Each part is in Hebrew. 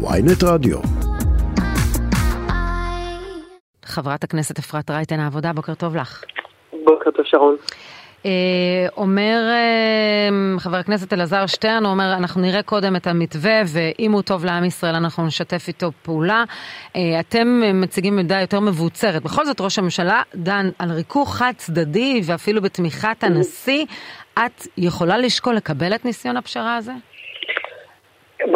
ויינט רדיו. חברת הכנסת אפרת רייטן העבודה, בוקר טוב לך. בוקר טוב שרון. אה, אומר אה, חבר הכנסת אלעזר שטרן, הוא אומר, אנחנו נראה קודם את המתווה, ואם הוא טוב לעם ישראל אנחנו נשתף איתו פעולה. אה, אתם מציגים עמדה יותר מבוצרת. בכל זאת, ראש הממשלה דן על ריכוך חד צדדי ואפילו בתמיכת הנשיא. את יכולה לשקול לקבל את ניסיון הפשרה הזה?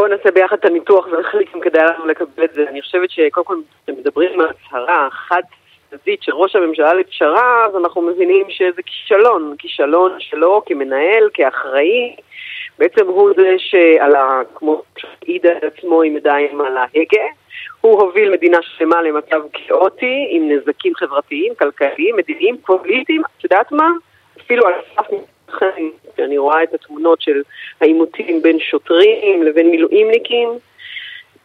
בואו נעשה ביחד את הניתוח ונחליט אם כדאי לנו לקבל את זה. אני חושבת שקודם כל, כשמדברים על הצהרה חד צדדית של ראש הממשלה לפשרה, אז אנחנו מבינים שזה כישלון. כישלון שלו כמנהל, כאחראי. בעצם הוא זה שעל ה... כמו שהעיד על עצמו עם ידיים על ההגה. הוא הוביל מדינה שלמה למצב כאוטי, עם נזקים חברתיים, כלכליים, מדיניים, פוליטיים. את יודעת מה? אפילו על סף מבחן, כשאני רואה את התמונות של העימותים בין שוטרים לבין מילואימניקים.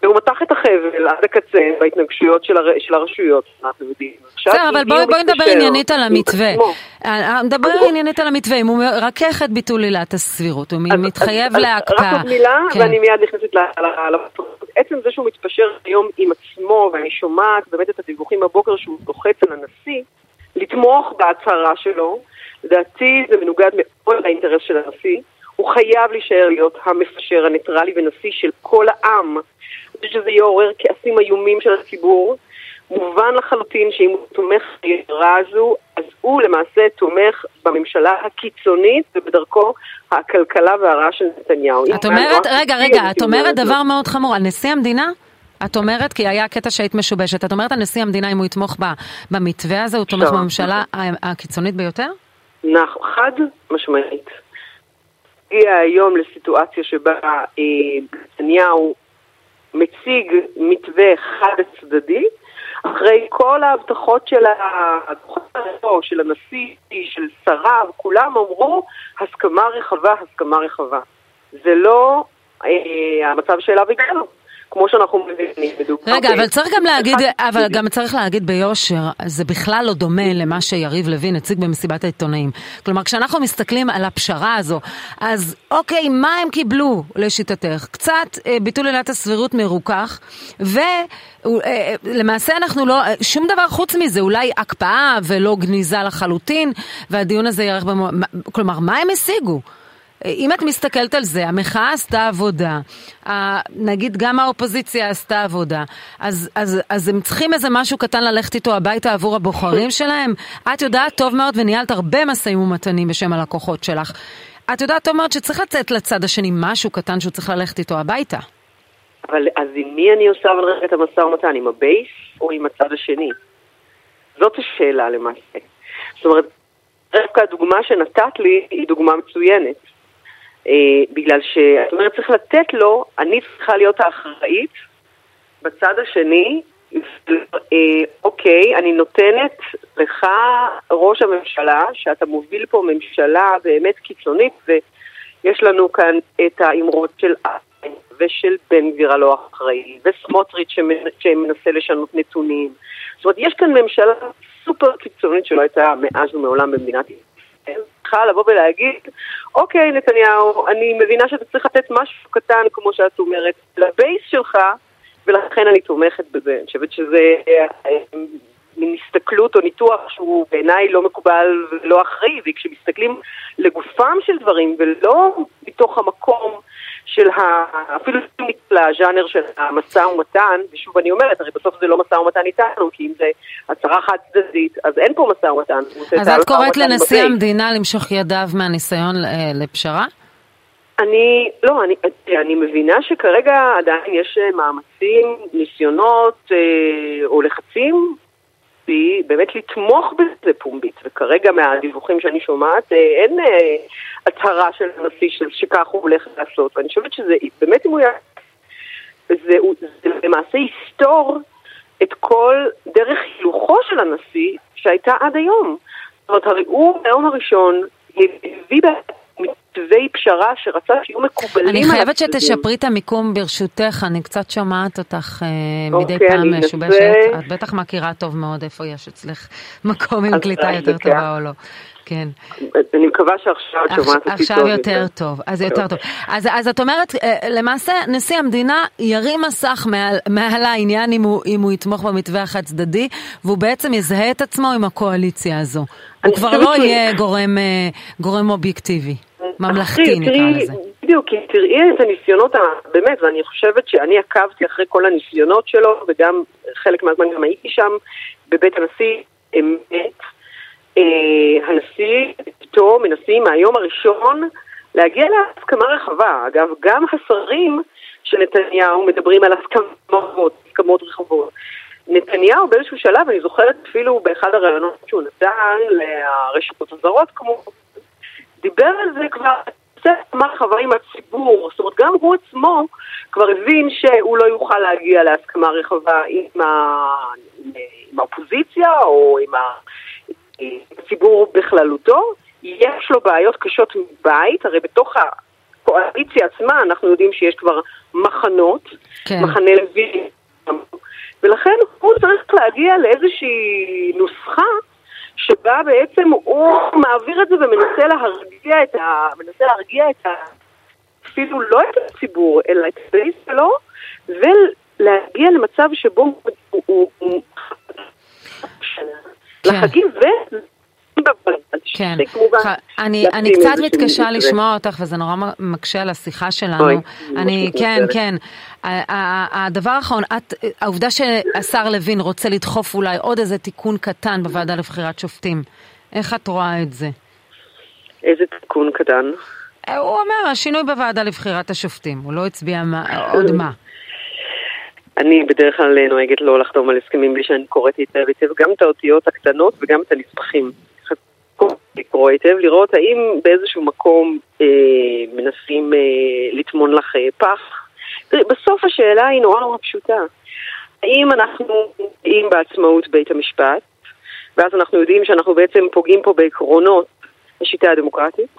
והוא מתח את החבל עד הקצה בהתנגשויות של, הר... של הרשויות, אנחנו יודעים. בסדר, אבל בואי בוא נדבר עניינית על המתווה. נדבר עניינית על המתווה, אם הוא מרכך את ביטול עילת הסבירות, הוא מתחייב להקפאה. רק עוד מילה, כן. ואני מיד נכנסת לפרוטוקול. עצם זה שהוא מתפשר היום עם עצמו, ואני שומעת באמת את הדיווחים בבוקר שהוא לוחץ על הנשיא, לתמוך בהצהרה שלו, לדעתי זה מנוגד מאוד לאינטרס של הנשיא. הוא חייב להישאר להיות המפשר הניטרלי ונשיא של כל העם. אני חושבת שזה יעורר כעסים איומים של הציבור. מובן לחלוטין שאם הוא תומך בירה הזו, אז הוא למעשה תומך בממשלה הקיצונית ובדרכו הכלכלה והרעה של נתניהו. את אומרת, רגע, רגע, את אומרת דבר מאוד חמור על נשיא המדינה? את אומרת, כי היה קטע שהיית משובשת, את אומרת על נשיא המדינה אם הוא יתמוך במתווה הזה, הוא תומך בממשלה הקיצונית ביותר? חד משמעית. הגיע היום לסיטואציה שבה אה, נתניהו מציג מתווה חד צדדי, אחרי כל ההבטחות של, של הנשיא, של שריו, כולם אמרו הסכמה רחבה, הסכמה רחבה. זה לא אה, המצב שאליו הגענו. כמו שאנחנו מבינים, רגע, אבל צריך גם להגיד, אבל גם צריך להגיד ביושר, זה בכלל לא דומה למה שיריב לוין הציג במסיבת העיתונאים. כלומר, כשאנחנו מסתכלים על הפשרה הזו, אז אוקיי, מה הם קיבלו לשיטתך? קצת אה, ביטול עילת הסבירות מרוכך, ולמעשה אה, אנחנו לא, שום דבר חוץ מזה, אולי הקפאה ולא גניזה לחלוטין, והדיון הזה יארך במו... כלומר, מה הם השיגו? אם את מסתכלת על זה, המחאה עשתה עבודה, נגיד גם האופוזיציה עשתה עבודה, אז, אז, אז הם צריכים איזה משהו קטן ללכת איתו הביתה עבור הבוחרים שלהם? את יודעת טוב מאוד וניהלת הרבה משאים ומתנים בשם הלקוחות שלך. את יודעת טוב מאוד שצריך לצאת לצד השני משהו קטן שהוא צריך ללכת איתו הביתה. אבל אז עם מי אני עושה אבל רגע את המשא ומתן? עם הבייס או עם הצד השני? זאת השאלה למעשה. זאת אומרת, דווקא הדוגמה שנתת לי היא דוגמה מצוינת. אה, בגלל שאת אומרת, צריך לתת לו, אני צריכה להיות האחראית בצד השני, אה, אוקיי, אני נותנת לך, ראש הממשלה, שאתה מוביל פה ממשלה באמת קיצונית, ויש לנו כאן את האמרות של ושל בן גביר הלא אחראי, וסמוטריץ' שמנסה לשנות נתונים. זאת אומרת, יש כאן ממשלה סופר קיצונית שלא הייתה מאז ומעולם במדינת ישראל. צריכה לבוא ולהגיד, אוקיי, נתניהו, אני מבינה שאתה צריך לתת משהו קטן, כמו שאת אומרת, לבייס שלך, ולכן אני תומכת בזה. אני חושבת שזה אה, מין הסתכלות או ניתוח שהוא בעיניי לא מקובל ולא אחראי, וכשמסתכלים לגופם של דברים, ולא מתוך המקום של ה... אפילו לז'אנר של המשא ומתן, ושוב אני אומרת, הרי בסוף זה לא משא ומתן איתנו, כי אם זה הצהרה חד צדדית, אז אין פה משא ומתן. אז את קוראת לנשיא המדינה למשוך ידיו מהניסיון אה, לפשרה? אני, לא, אני, אני מבינה שכרגע עדיין יש מאמצים, ניסיונות אה, או לחצים בי באמת לתמוך בזה פומבית, וכרגע מהדיווחים שאני שומעת אה, אין אה, הצהרה של הנשיא שכך הוא הולך לעשות, ואני חושבת שזה באמת אם הוא יעשה, זה, זה למעשה יסתור את כל דרך הילוכו של הנשיא שהייתה עד היום. זאת אומרת, הרי הוא מהיום הראשון הביא מתווי פשרה שרצה שיהיו מקובלים אני חייבת שתשפרי את המיקום ברשותך, אני קצת שומעת אותך אה, מדי אוקיי, פעם משובשת. את בטח מכירה טוב מאוד איפה יש אצלך מקום עם קליטה יותר טובה או לא. כן. אני מקווה שעכשיו את שומעת אותי עכשיו טוב יותר טוב, אז יותר טוב. אז, אז את אומרת, אה, למעשה נשיא המדינה ירים מסך מעל, מעל העניין אם הוא, אם הוא יתמוך במתווה החד צדדי, והוא בעצם יזהה את עצמו עם הקואליציה הזו. הוא כבר לא. יהיה גורם, אה, גורם אובייקטיבי, ממלכתי נקרא לזה. בדיוק, כי תראי את הניסיונות, באמת, ואני חושבת שאני עקבתי אחרי כל הניסיונות שלו, וגם חלק מהזמן גם הייתי שם בבית הנשיא, אמת. אה, הנשיא, פתאום מנסים מהיום הראשון להגיע להסכמה רחבה. אגב, גם השרים של נתניהו מדברים על הסכמות, הסכמות רחבות. נתניהו באיזשהו שלב, אני זוכרת אפילו באחד הראיונות שהוא נתן לרשתות הזרות, כמו, דיבר על זה כבר, הסכמה רחבה עם הציבור. זאת אומרת, גם הוא עצמו כבר הבין שהוא לא יוכל להגיע להסכמה רחבה עם, ה... עם האופוזיציה או עם. הציבור בכללותו, יש לו בעיות קשות מבית, הרי בתוך הקואליציה עצמה אנחנו יודעים שיש כבר מחנות, כן. מחנה לוי, ולכן הוא צריך להגיע לאיזושהי נוסחה שבה בעצם הוא מעביר את זה ומנסה להרגיע את ה... מנסה להרגיע את ה... אפילו לא את הציבור, אלא את הבייס שלו, ולהגיע למצב שבו הוא... הוא לחגים ו... כן, אני קצת מתקשה לשמוע אותך וזה נורא מקשה על השיחה שלנו. אני, כן, כן. הדבר האחרון, העובדה שהשר לוין רוצה לדחוף אולי עוד איזה תיקון קטן בוועדה לבחירת שופטים, איך את רואה את זה? איזה תיקון קטן? הוא אומר, השינוי בוועדה לבחירת השופטים, הוא לא הצביע עוד מה. אני בדרך כלל נוהגת לא לחתום על הסכמים בלי שאני קוראת היטב היטב גם את האותיות הקטנות וגם את הנספחים. לקרוא היטב, לראות האם באיזשהו מקום אה, מנסים אה, לטמון לך אה, פח. בסוף השאלה היא נורא נורא פשוטה. האם אנחנו פוגעים בעצמאות בית המשפט, ואז אנחנו יודעים שאנחנו בעצם פוגעים פה בעקרונות השיטה הדמוקרטית,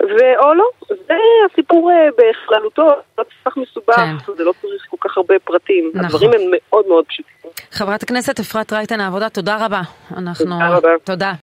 ואו לא, זה הסיפור אה, בכללותו, לא צריך מסובך, כן. זה לא צריך כל כך הרבה פרטים, נכון. הדברים הם מאוד מאוד פשוטים. חברת הכנסת אפרת רייטן העבודה, תודה רבה. אנחנו... תודה רבה. תודה.